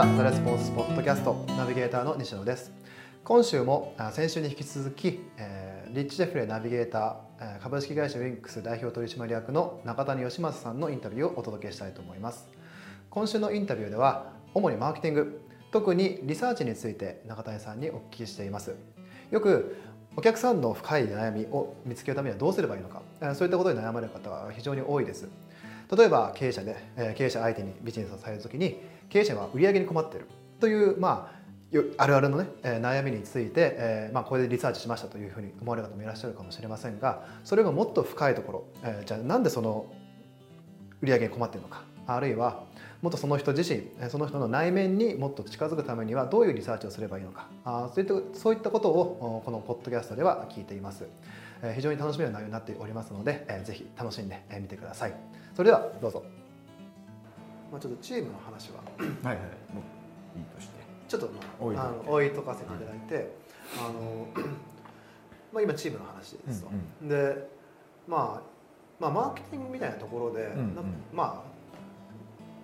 したザレスポンスポッドキャストナビゲーターの西野です。今週も先週に引き続き、えー、リッチ・ジェフレナビゲーター株式会社ウィンクス代表取締役の中谷義正さんのインタビューをお届けしたいと思います。今週のインタビューでは主にマーケティング特にリサーチについて中谷さんにお聞きしています。よくお客さんの深い悩みを見つけるためにはどうすればいいのかそういったことに悩まれる方は非常に多いです。例えば経営者で経営者相手にビジネスをされる時に経営者は売上に困ってる。というまああるあるのね、え悩みについて、えまあ、これでリサーチしましたというふうに思われる方もいらっしゃるかもしれませんがそれがもっと深いところ、えじゃあなんでその売り上げに困ってるのかあるいはもっとその人自身その人の内面にもっと近づくためにはどういうリサーチをすればいいのかあそういったそういったことをこのポッドキャストでは聞いています。非常に楽しめる内容になっておりますのでぜひ楽しんでみてください。それではどうぞ、まあ、ちょっとチームの話は。はいはいもういいとして。ちょっと、まあ、あの置いとかせていただいて、はい、あのまあ今チームの話ですと、うんうん、で、まあ、まあマーケティングみたいなところで、うんうん、まあ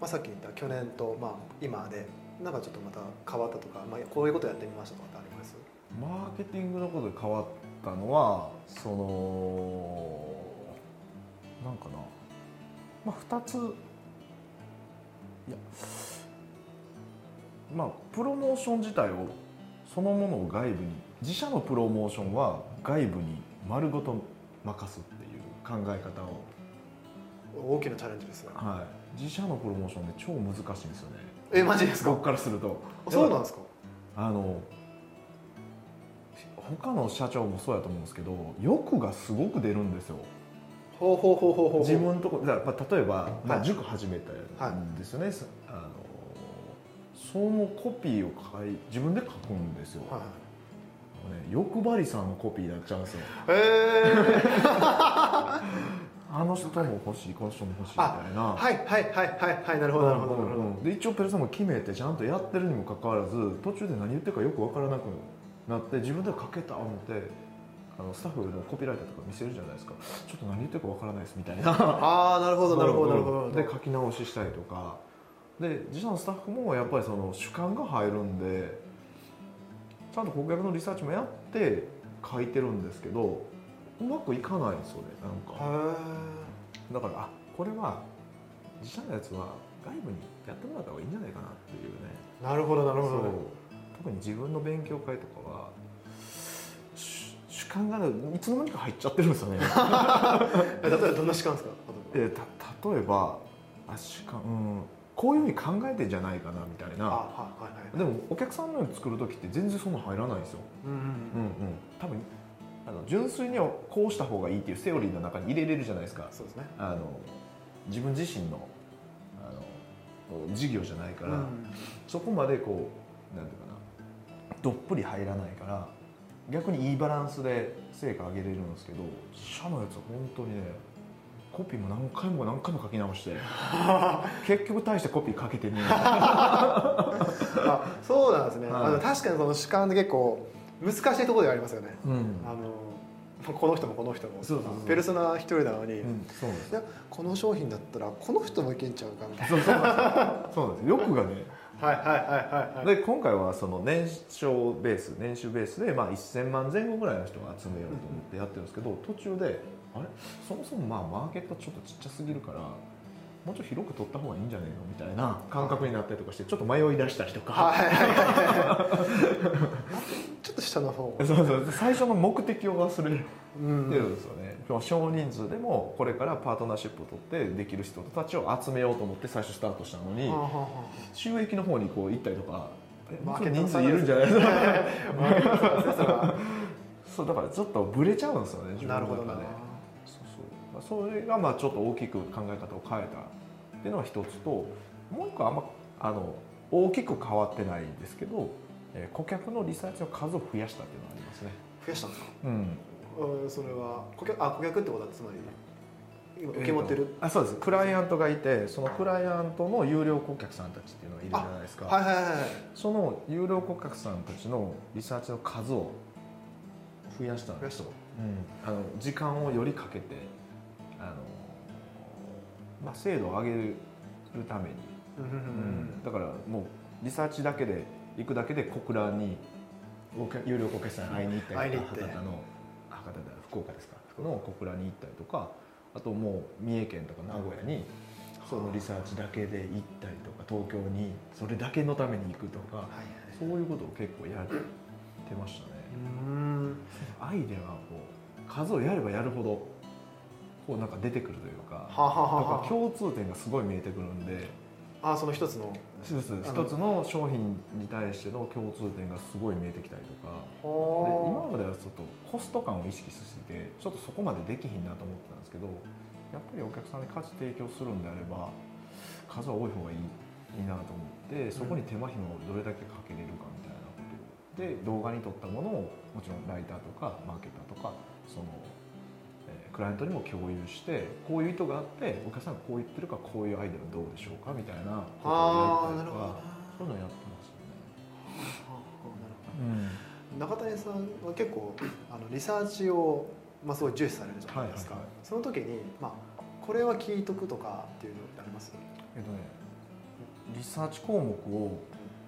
まあ、さっき言った去年と、まあ、今でなんかちょっとまた変わったとか、まあ、こういうことやってみましたとかってあります？マーケティングのことで変わったのはそのなんかな、まあ、2ついやまあプロモーション自体をそのものを外部に自社のプロモーションは外部に丸ごと任すっていう考え方を。大きなチャレンジですね、はい、自社のプロモーションで超難しいんですよね。えマジですか？僕からすると。そうなんですか？あの他の社長もそうやと思うんですけど欲がすごく出るんですよほうほうほうほうほう自分とこだ、まあ、例えば、まあ、塾始めたんですよね、はい、あのそのコピーを書い自分で書くんですよ、はいね、欲張りさんのコピーになっちゃうんですよ。へえ。あの人も欲しいこの人も欲しいみたいな。はいはいはいはいはい。なるほどなるほど、うん、で一応ペルソンも決めてちゃんとやってるにもかかわらず途中で何言ってるかよく分からなくなって自分で書けた思ってあのスタッフのコピーライターとか見せるじゃないですか。ちょっと何言ってるかわからないですみたいな。ああなるほどなるほどなるほど。で書き直ししたりとか。で自社のスタッフもやっぱりその主観が入るんでちゃんと顧客のリサーチもやって書いてるんですけどうまくいかないんですよねなんか。だからあこれは自社のやつは外部にやってもらった方がいいんじゃないかなっていうね。なるほどなるほど。特に自分の勉強会とかは主観がいつの間にか入っちゃってるんですよね。例えばどんな主観ですか？えた例えばあ主観うんこういうふうに考えてんじゃないかなみたいな、はいはい、でもお客さんのように作る時って全然そんな入らないんですよ、うんうんうん。うん、多分あの純粋にはこうした方がいいっていうセオリーの中に入れれるじゃないですか。そうですね。あの自分自身のあの事業じゃないから、うん、そこまでこうなんていうかなどっぷり入らないから逆にいいバランスで成果上げれるんですけど社のやつは本当にねコピーも何回も何回も書き直して 結局大してコピーかけてね あそうなんですね、はい、あの確かにその主観で結構難しいところでありますよね、うん、あのこの人もこの人も。ペルソナ一人なのに、うん、そうです。いやこの商品だったらこの人もいけんちゃうかみたいな。そうなんです。欲がねはいはいはいはい、で今回はその年商ベース年収ベースでまあ1000万前後ぐらいの人が集めようと思ってやってるんですけど途中であれ？そもそもまあマーケットちょっとちっちゃすぎるからもうちょっと広く取った方がいいんじゃないの？みたいな感覚になったりとかしてちょっと迷い出したりとか、はいはいはいちょっと下の方。そうそう。最初の目的を忘れてるんですよね、うん、少人数でもこれからパートナーシップを取ってできる人たちを集めようと思って最初スタートしたのに、収益の方にこう行ったりとか人数いるんじゃない？ですかそうだからちょっとブレちゃうんですよね自分の中で。それがまあちょっと大きく考え方を変えたっていうのが一つともう一個あんまあの大きく変わってないんですけど、えー、顧客のリサーチの数を増やしたっていうのがありますね。増やしたんですかうんそれは顧客あ顧客ってことはつまり受け持ってる、えー、あそうです。クライアントがいてそのクライアントの有料顧客さんたちっていうのがいるじゃないですか。はいはいはい、その有料顧客さんたちのリサーチの数を増やしたんですよ、うん、あの時間をよりかけてあの、まあ、精度を上げるために、うん、だからもうリサーチだけで行くだけで小倉に有料顧客さんに会いに行ったりとか博多の博多だ福岡ですか？の小倉に行ったりとかあともう三重県とか名古屋にそのリサーチだけで行ったりとか東京にそれだけのために行くとかはいそういうことを結構やってましたね。うん。アイデアはこう数をやればやるほどこうなんか出てくるというかはあはあは共通点がすごい見えてくるんであその一つの。そうです。あの。一つの商品に対しての共通点がすごい見えてきたりとか。で今はまではちょっとコスト感を意識しすぎてちょっとそこまでできひんなと思ってたんですけどやっぱりお客さんに価値提供するんであれば数は多い方がいいいいなと思ってそこに手間暇をどれだけかけれるかみたいなことで動画に撮ったものをもちろんライターとかマーケターとかその、えークライアントにも共有してこういう意図があってお客さんがこう言ってるからこういうアイデアはどうでしょうかみたいなことをやったりとかそういうのやってますよね。うん。中谷さんは結構あのリサーチを、まあ、すごい重視されるじゃないですか、はいはいはい。その時に、まあ、これは聞いとくとかっていうのってあります？えっとね、リサーチ項目を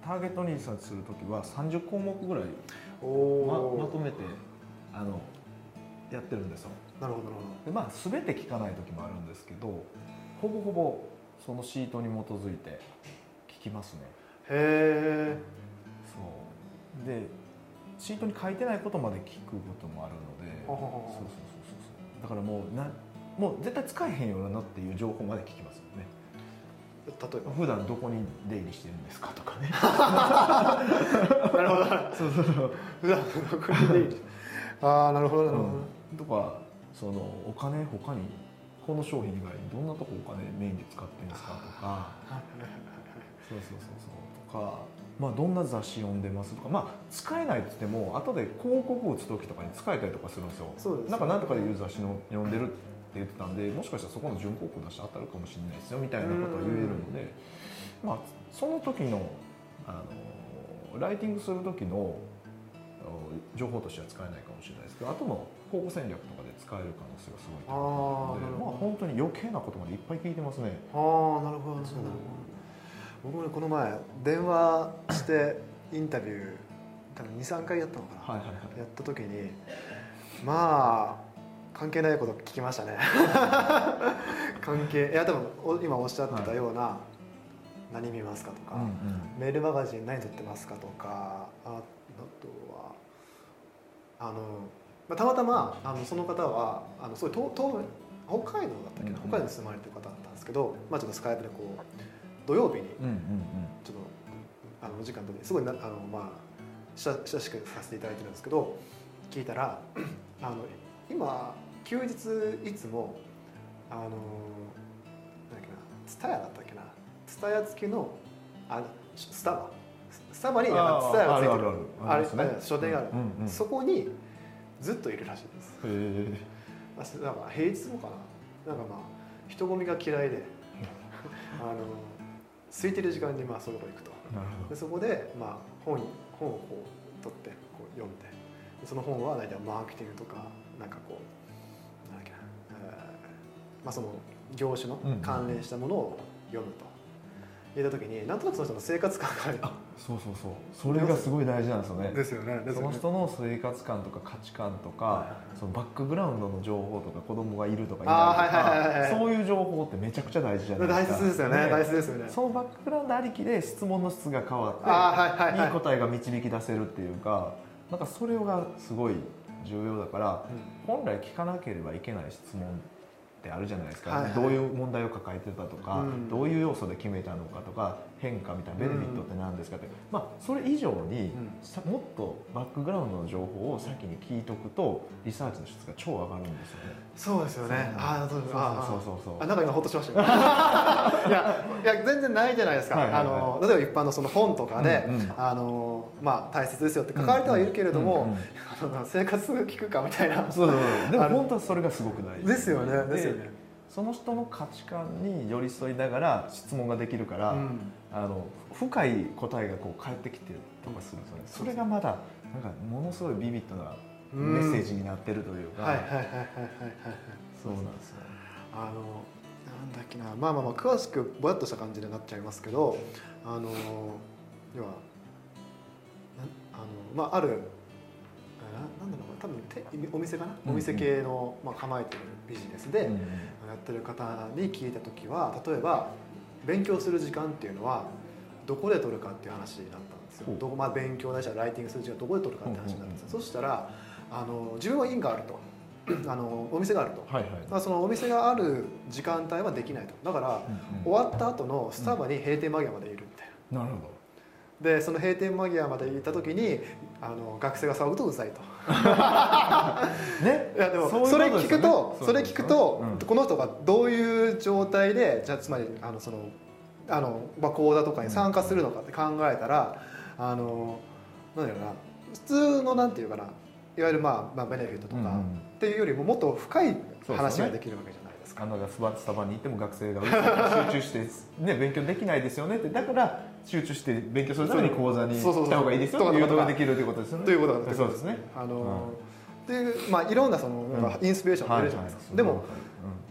ターゲットにリサーチするときは30項目ぐらいおままとめてあのやってるんですよなるほどなるでまあ全て聞かない時もあるんですけどほぼほぼそのシートに基づいて聞きますね。へえ。そう。でシートに書いてないことまで聞くこともあるのでそうそうそうそうだからもうなもう絶対使えへんようなっていう情報まで聞きますよね。例えば？普段どこに出入りしてるんですかとかね。なるほど。そうそうそう。普段の国でいいああなるほどなるほど、とかそのお金他にこの商品以外にどんなとこお金メインで使ってるんですかとか。そうそうそうそう。とか、まあ、どんな雑誌読んでますとか。まあ使えないって言っても後で広告打つ時とかに使えたりとかするんですよ。そうですね。なんかなんとかでいう雑誌の読んでるって言ってたんでもしかしたらそこの準広告出して当たるかもしれないですよみたいなことを言えるので。まあその時のあのライティングする時の情報としては使えないかもしれないですけど後の広告戦略とかで使える可能性がすごいあ高いのでーなるほど。まあ本当に余計なことまでいっぱい聞いてますね。ああなるほどなるほど。そう。僕もねこの前電話してインタビュー多分23回やったのかな、はいはいはい。やった時にまあ関係ないこと聞きましたね。関係いや多分お今おっしゃってたような、何見ますかとか、うんうん。メールマガジン何撮ってますかとかああとはあの、まあ、たまたまあのその方はあのすごい東東北海道だったっけな、北海道に住まれてる方だったんですけど、まあ、ちょっとスカイプでこう土曜日にちょっとあのお時間とってすごいなあの、まあ、親親しくさせていただいてるんですけど聞いたらあの今休日いつもあのなんだっけなツタヤだったっけなツタヤ付きのあスタバスタバにうんなんかツタヤがついてるあるある。あるそこにずっといるらしいです。へえまあなんか平日もかな。なんかまあ人混みが嫌いで あの空いてる時間にまあその場行くと。でそこで、まあ、本本をこう取ってこう読んで。でその本は大体マーケティングとかなんかこうなんだっけな、えーまあ、その業種のうん。うん関連したものを読むと、言った時になんとなくその人の生活感がある。どそうそうそう。それがすごい大事なんですよね。ですよね。ですその人の生活感とか価値観とか、はい。そのバックグラウンドの情報とか子供がいるとかいないとか、そういう情報ってめちゃくちゃ大事じゃない大ですか。切ですよね。大切ですよね。そのバックグラウンドありきで質問の質が変わってはいはいはい。い答えが導き出せるっていうかなんかそれがすごい重要だから本来聞かなければいけない質問ってあるじゃないですか、はいはい。どういう問題を抱えてたとか、うん。どういう要素で決めたのかとか変化みたいなベネフィットって何ですかって、まあそれ以上に、うん。さもっとバックグラウンドの情報を先に聞いとくとリサーチの質が超上がるんですよね。そうですよね。ああそうですあそうそうそう。あなんか今ほっとしましたよ。いやいや全然ないじゃないですか、はいはいはい。あの例えば一般のその本とかで、うんうん。あのまあ大切ですよって書かれてはいるけれども、生活聞くかみたいな。そうでも本当はそれがすごく大事。ですよねですよね、その人の価値観に寄り添いながら質問ができるから、うん。あの深い答えがこう返ってきてるとかするんですよね。それがまだなんかものすごいビビッドなうん。メッセージになってるというか、はいはいはいはいはいはいそうなんですよあのなんだっけなまあまあまあ詳しくぼやっとした感じになっちゃいますけどあの要はなあのまああるあななんだろうな多分てお店かな、うんお店系の、まあ、構えてるビジネスで、うんやってる方に聞いた時は例えば勉強する時間っていうのはどこで取るかっていう話になったんですよ。どこ、まあ、勉強ないしはライティングする時間どこで取るかって話になったんですよ、そしたらあの自分は院があると。あのお店があると、はいはい。まあ、そのお店がある時間帯はできないと。だから終わった後のスタバに閉店間際までいるみたいな。なるほどでその閉店間際まで行った時にあの学生が騒ぐとうざいと。ね？いやでもそれ聞くことそれ聞くと、うん。この人がどういう状態でじゃあつまりあのそのあの、まあ、講座とかに参加するのかって考えたら、あのなんだろうな普通のなんていうかないわゆる、まあ、まあベネフィットとか、っていうよりももっと深い話ができるわけじゃないですか。あのスバスタバに行っても学生が集中して、ね、勉強できないですよねって。だから集中して勉強するために講座にそうそうそう。来た方がいいですよっていうことができるということですよね。ということがそうですね。あの、っていうまあいろんなそのなんかインスピレーションが出るじゃないですか。でも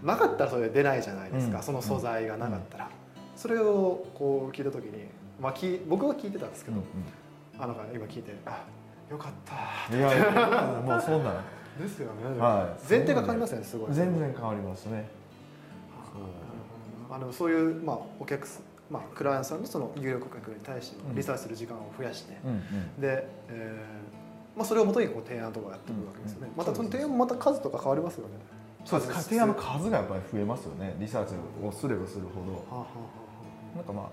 なかったらそれ出ないじゃないですか、うん。その素材がなかったら、それをこう聞いた時に、まあ、き僕は聞いてたんですけど、あなんか今聞いてあよかった。いや もうそんなんですよね、はい。前提が変わりますよねすごい。全然変わりますね。あのそういう、まあ、お客さん、まあ、クライアントさんのその有料顧客に対してうん。リサーチする時間を増やして、うんうん。で、えーまあ、それをもとにこう提案とかやっていくわけですよね、うん。またその提案もまた数とか変わりますよね。そうです。数提案の数がやっぱり増えますよね。リサーチをすればするほど。はあはなんかまあ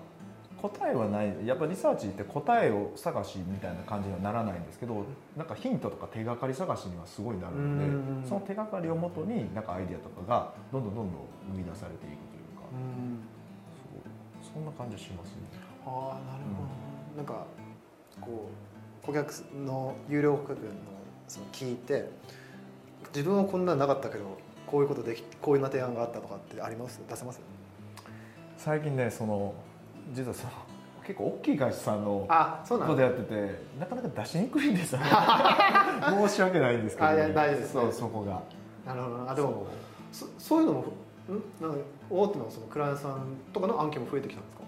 答えはない。やっぱリサーチって答えを探しみたいな感じにはならないんですけどなんかヒントとか手がかり探しにはすごいなるのでうんその手がかりをもとになんかアイデアとかがどんどんどんどん生み出されていくというか。あうんそんな感じしますね。ああなるほど、なんかこう顧客の有料顧客のその聞いて自分はこんなのなかったけどこういうことできこういうな提案があったとかってあります？出せます？最近ねその実はその結構大きい会社さんのあそうなんだ。ことやっててなかなか出しにくいんですよね。申し訳ないんですけど、あいや大丈夫ですそうそこが。なるほどな。あでもそそういうのもんなんか大手のそのクライアントさんとかの案件も増えてきたんですか？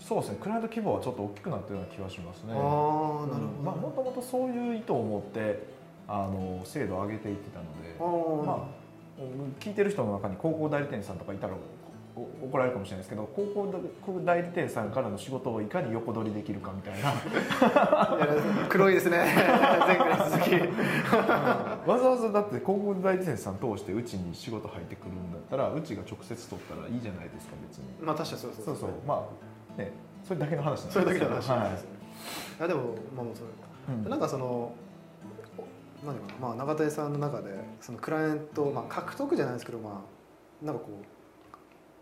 そうですね。クライアント規模はちょっと大きくなってるような気はしますね。ああなるほど、うん。まあ、もともとそういう意図を持ってあの精度を上げていってたので。まあ聞いてる人の中に高校代理店さんとかいたらお怒られるかもしれないですけど高校代理店さんからの仕事をいかに横取りできるかみたいな。黒いですね。前回に続き。わざわざだって高校代理店さん通してうちに仕事入ってくるんだったらうちが直接取ったらいいじゃないですか別に。まあ確かにそうですそうそう。まあねそれだけの話なんですそれだけの話はいなんですよ。ね、い、やでもまあもうそれうん。なんかそのお何かな、まあ、永谷さんの中でそのクライアント、まあ、獲得じゃないですけどまあなんかこう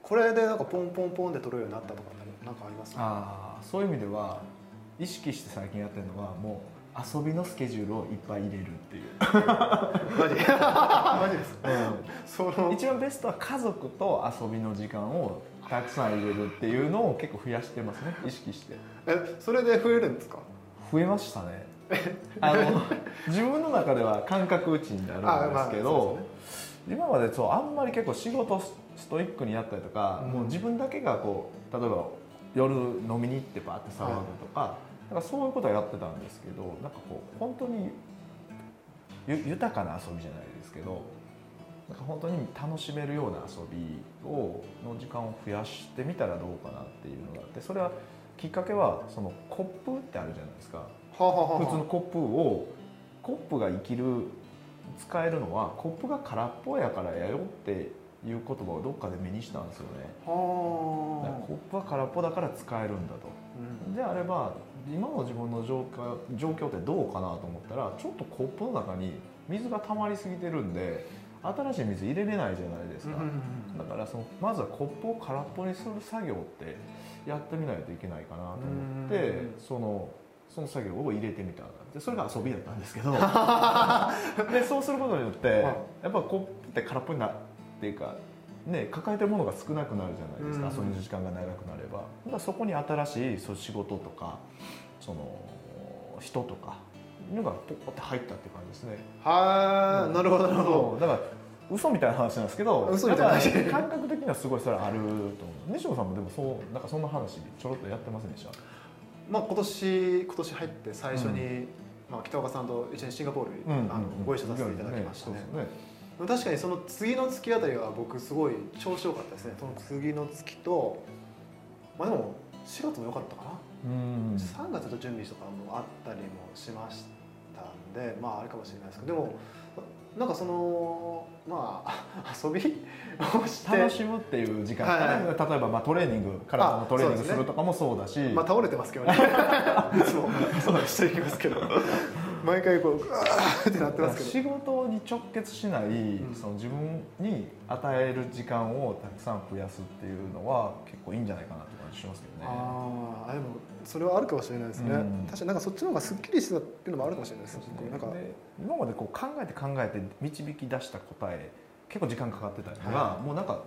これでなんかポンポンポンで取れるようになったとかなんかありますああそういう意味では意識して最近やってるのはもう遊びのスケジュールをいっぱい入れるっていう、マジ？マジですその一番ベストは家族と遊びの時間をたくさん入れるっていうのを結構増やしてますね意識して。えそれで増えるんですか？増えましたね。あの自分の中では感覚値になるんですけど、今までそうあんまり結構仕事ストイックにやったりとか、うん。もう自分だけがこう例えば夜飲みに行ってバーって騒ぐとか,、なんかそういうことはやってたんですけどなんかこう本当にゆ豊かな遊びじゃないですけどなんか本当に楽しめるような遊びをの時間を増やしてみたらどうかなっていうのがあってそれはきっかけはそのコップってあるじゃないですか。はあ、はあはあ、普通のコップをコップが生きる使えるのはコップが空っぽやからやよっていう言葉をどっかで目にしたんですよね。コップは空っぽだから使えるんだと。あ、であれば今の自分の状況状況ってどうかなと思ったらちょっとコップの中に水が溜まりすぎてるんで新しい水入れれないじゃないですか、だからそのまずはコップを空っぽにする作業ってやってみないといけないかなと思ってうんそのその作業を入れてみたでそれが遊びだったんですけど でそうすることによってやっぱコップって空っぽになっていうか、ね、抱えてるものが少なくなるじゃないですか、うん。遊びの時間が長くなれば。だそこに新しいそう仕事とかその人とかいうのがポコって入ったって感じですね。はあ、なるほどなるほど。だから嘘みたいな話なんですけど 嘘みたいな。話感覚的にはすごいそれあると思う。西野さんもでもそうなんかそんな話ちょろっとやってませんでした？まあ、今年今年入って最初に、まあ、北岡さんと一緒にシンガポール、あのご一緒させていただきましたね。確かにその次の月あたりは僕すごい調子良かったですね。その次の月とまあでも4月も良かったかな、うん、3月と準備とかもあったりもしましたんでまああれかもしれないですけどでもなんかそのまあ 遊びをして楽しむっていう時間、はいはい、例えばまあトレーニング体のトレーニングするとかもそうだし、ね、まあ倒れてますけどね。いつも。そうしていきますけど毎回こうグワーってなってますけど。仕事に直結しない、うん、その自分に与える時間をたくさん増やすっていうのは結構いいんじゃないかなって感じしますけどね。ああでもそれはあるかもしれないですね、うん、確かになんかそっちの方がすっきりしたっていうのもあるかもしれないですね。なんか。今までこう考えて考えて導き出した答え結構時間かかってたりとか、はい、もうなんか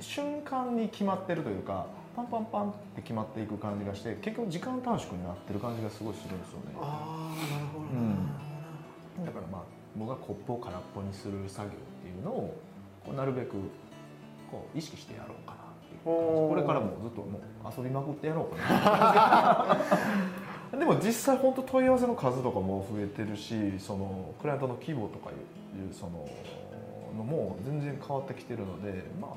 瞬間に決まってるというかパンパンパンって決まっていく感じがして結局時間短縮になってる感じがすごいするんですよね。ああなるほど、うん、だからまあ僕がコップを空っぽにする作業っていうのをこうなるべくこう意識してやろうかなっていうこれからもずっともう遊びまくってやろうかな。でも実際本当問い合わせの数とかも増えてるしそのクライアントの規模とかいうそののも全然変わってきてるのでまあ、まあ、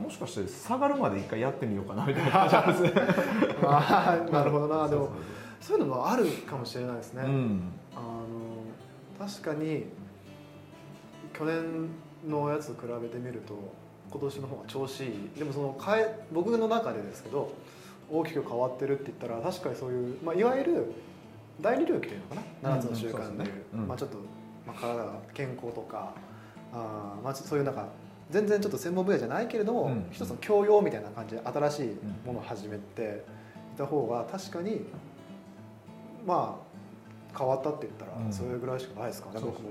もしかして下がるまで一回やってみようかなみたいな感じなんですね。あなるほどな。でもそういうのもあるかもしれないですね、うん、あの確かに去年のやつ比べてみると今年の方が調子いい。でもその変え僕の中でですけど大きく変わってるって言ったら確かにそういう、まあ、いわゆる第二領域というのかな？7つの習慣でいう、まあ、ちょっと、まあ、体が健康とかあ、まあ、そういうなんか全然ちょっと専門分野じゃないけれども、うん、一つの教養みたいな感じで新しいものを始めていた方が確かにまあ変わったって言ったらそれぐらいしかないですかね、うん、僕も。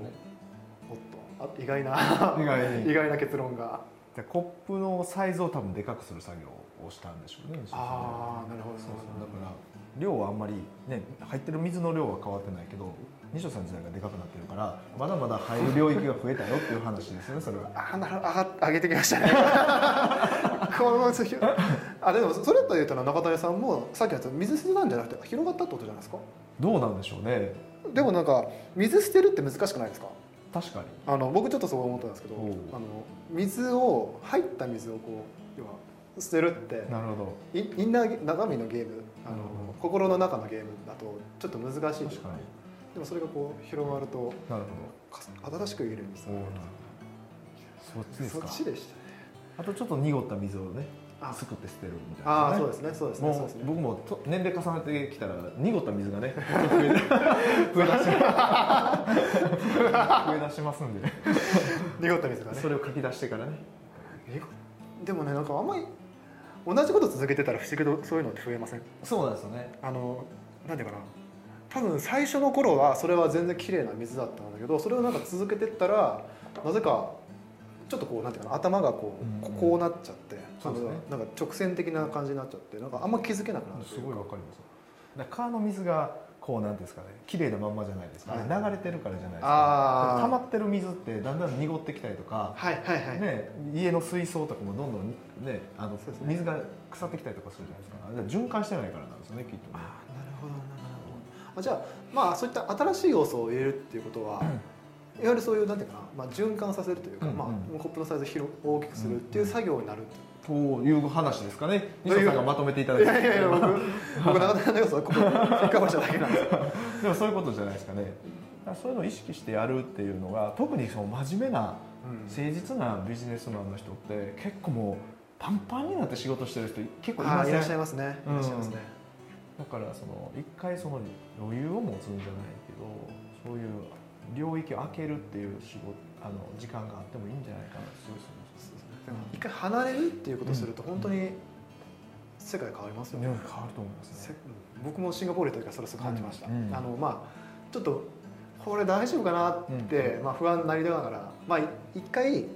おっとあ意外な 意外 意外な結論が。コップのサイズを多分でかくする作業をしたんでしょうね。ああなるほど。そうそうだから量はあんまりね入ってる水の量は変わってないけど西野さん自体がでかくなってるからまだまだ入る領域が増えたよっていう話ですねそれは。あなる上げてきましたね。このあでもそれというと中谷さんもさっきのやつ水捨てなんじゃなくて広がったってことじゃないですか？どうなんでしょうね。でもなんか水捨てるって難しくないですか？確かに。あの僕ちょっとそう思ったんですけどあの水を入った水をこう要は捨てるってなるほど。インナー中身のゲームあの、心の中のゲームだとちょっと難しい確かにでもそれがこう広がるとなるほど。新しく入れるんですそっちですか。そっちでしたね。あとちょっと濁った水をねすくって捨てるみたいな、ね、ああそうですねそうですねも僕もと年齢重ねてきたら濁った水がね 増え出し増え出しますんで濁った水がね。それを書き出してからね。でもねなんかあんまり同じこと続けてたら不思議とそういうのって増えません？そうなんですよね。あのなんていうかな多分最初の頃はそれは全然綺麗な水だったんだけどそれをなんか続けてったらなぜかちょっとこうなんていうかな頭がこう、うん、こうなっちゃって、うん、なんか直線的な感じになっちゃってなんかあんま気づけなくなるすごいわかります。川の水がこうなんですかね。綺麗なまんまじゃないですか、ね、流れてるからじゃないですか。溜まってる水ってだんだん濁ってきたりとか、はいはいはい。ね、家の水槽とかもどんどん、ね、あの水が腐ってきたりとかするじゃないですか。循環してないからなんですよねきっとね。なるほどなるほどじゃあまあそういった新しい要素を入れるっていうことは、いわゆるそういうなんていうかな、まあ、循環させるというか、うんうん、まあ、コップのサイズを広大きくするっていう作業になるという。話ですかね。西野さんがまとめていただいて。いやいやいや僕僕中田の要素はここしただけなんですでもそういうことじゃないですかね。そういうのを意識してやるっていうのが特にその真面目な誠実なビジネスマンの人って結構もうパンパンになって仕事してる人結構いらっしゃいますね、いらっしゃいますね、だからその一回その余裕を持つんじゃないけどそういう領域を開けるっていう仕事あの時間があってもいいんじゃないかなすごい一回離れるっていうことをすると本当に世界変わりますよね、変わると思いますね。僕もシンガポールというかそれすご感じました、あのまあちょっとこれ大丈夫かなって、まあ、不安になりながらまあ一回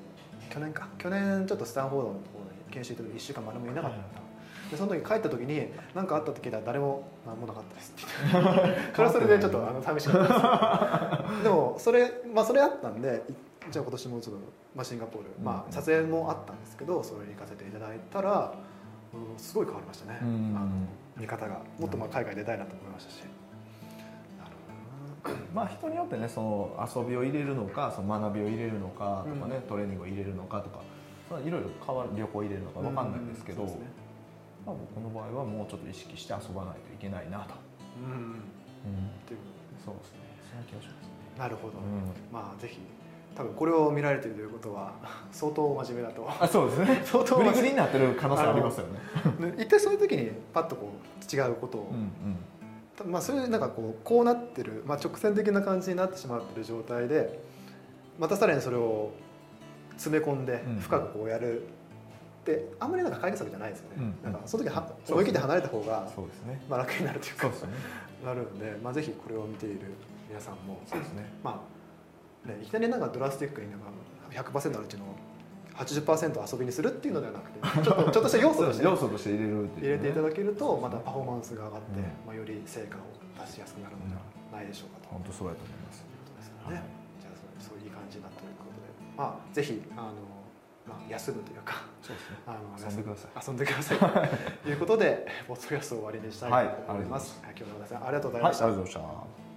去年か？去年ちょっとスタンフォードのところに研修行った時1週間丸もいなかった、でその時帰った時に何かあったって聞いたら誰も何もなかったです。って言ってそれはそれでちょっとあの寂しかったですでもそれまあそれあったんでじゃあ今年もちょっと、まあ、シンガポール、まあ、撮影もあったんですけどそれに行かせていただいたら、うん、すごい変わりましたね、あの見方が。もっとまあ海外出たいなと思いましたし、まあ人によってねその遊びを入れるのかその学びを入れるのかとかね、トレーニングを入れるのかとかまあいろいろ変わる旅行入れるのかわかんないですけど、うんうんねまあ、僕の場合はもうちょっと意識して遊ばないといけないなと、うん。うん、っうん、ていうそうですね。そんな気がしますね、なるほど、うん、まあぜひ多分これを見られているということは 相当真面目だと。あそうですね。相当グリグリになってる可能性ありますよね。一体そういう時にパッとこう違うことを、うんうん。まあそういうなんかこうこうなってる、まあ、直線的な感じになってしまってる状態でまたさらにそれを詰め込んでうん。深くこうやるってあんまりなんか解決策じゃないですよね、うん。なんかその時は思い切って離れた方が、そうですね。まあ、楽になるというかそうですよね。なるんで、まあ、ぜひこれを見ている皆さんもそうですね。まあね、いきなりなんかドラスティックになんか100%のうちの80%遊びにするっていうのではなくて ちょっとちょっとした要素として要素として入れるっていう、ね、入れていただけるとまたパフォーマンスが上がって、うん。まあ、より成果を出しやすくなるのではないでしょうかと。本当そうやと思います。ということですよね。じゃあそういういい感じだということで、まあぜひあのまあ休むというかそうですね。あの遊んでください。遊んでください。と いうことでポッドキャストを終わりにしたいと思います。今日の皆さんありがとうございました。はいありがとうございました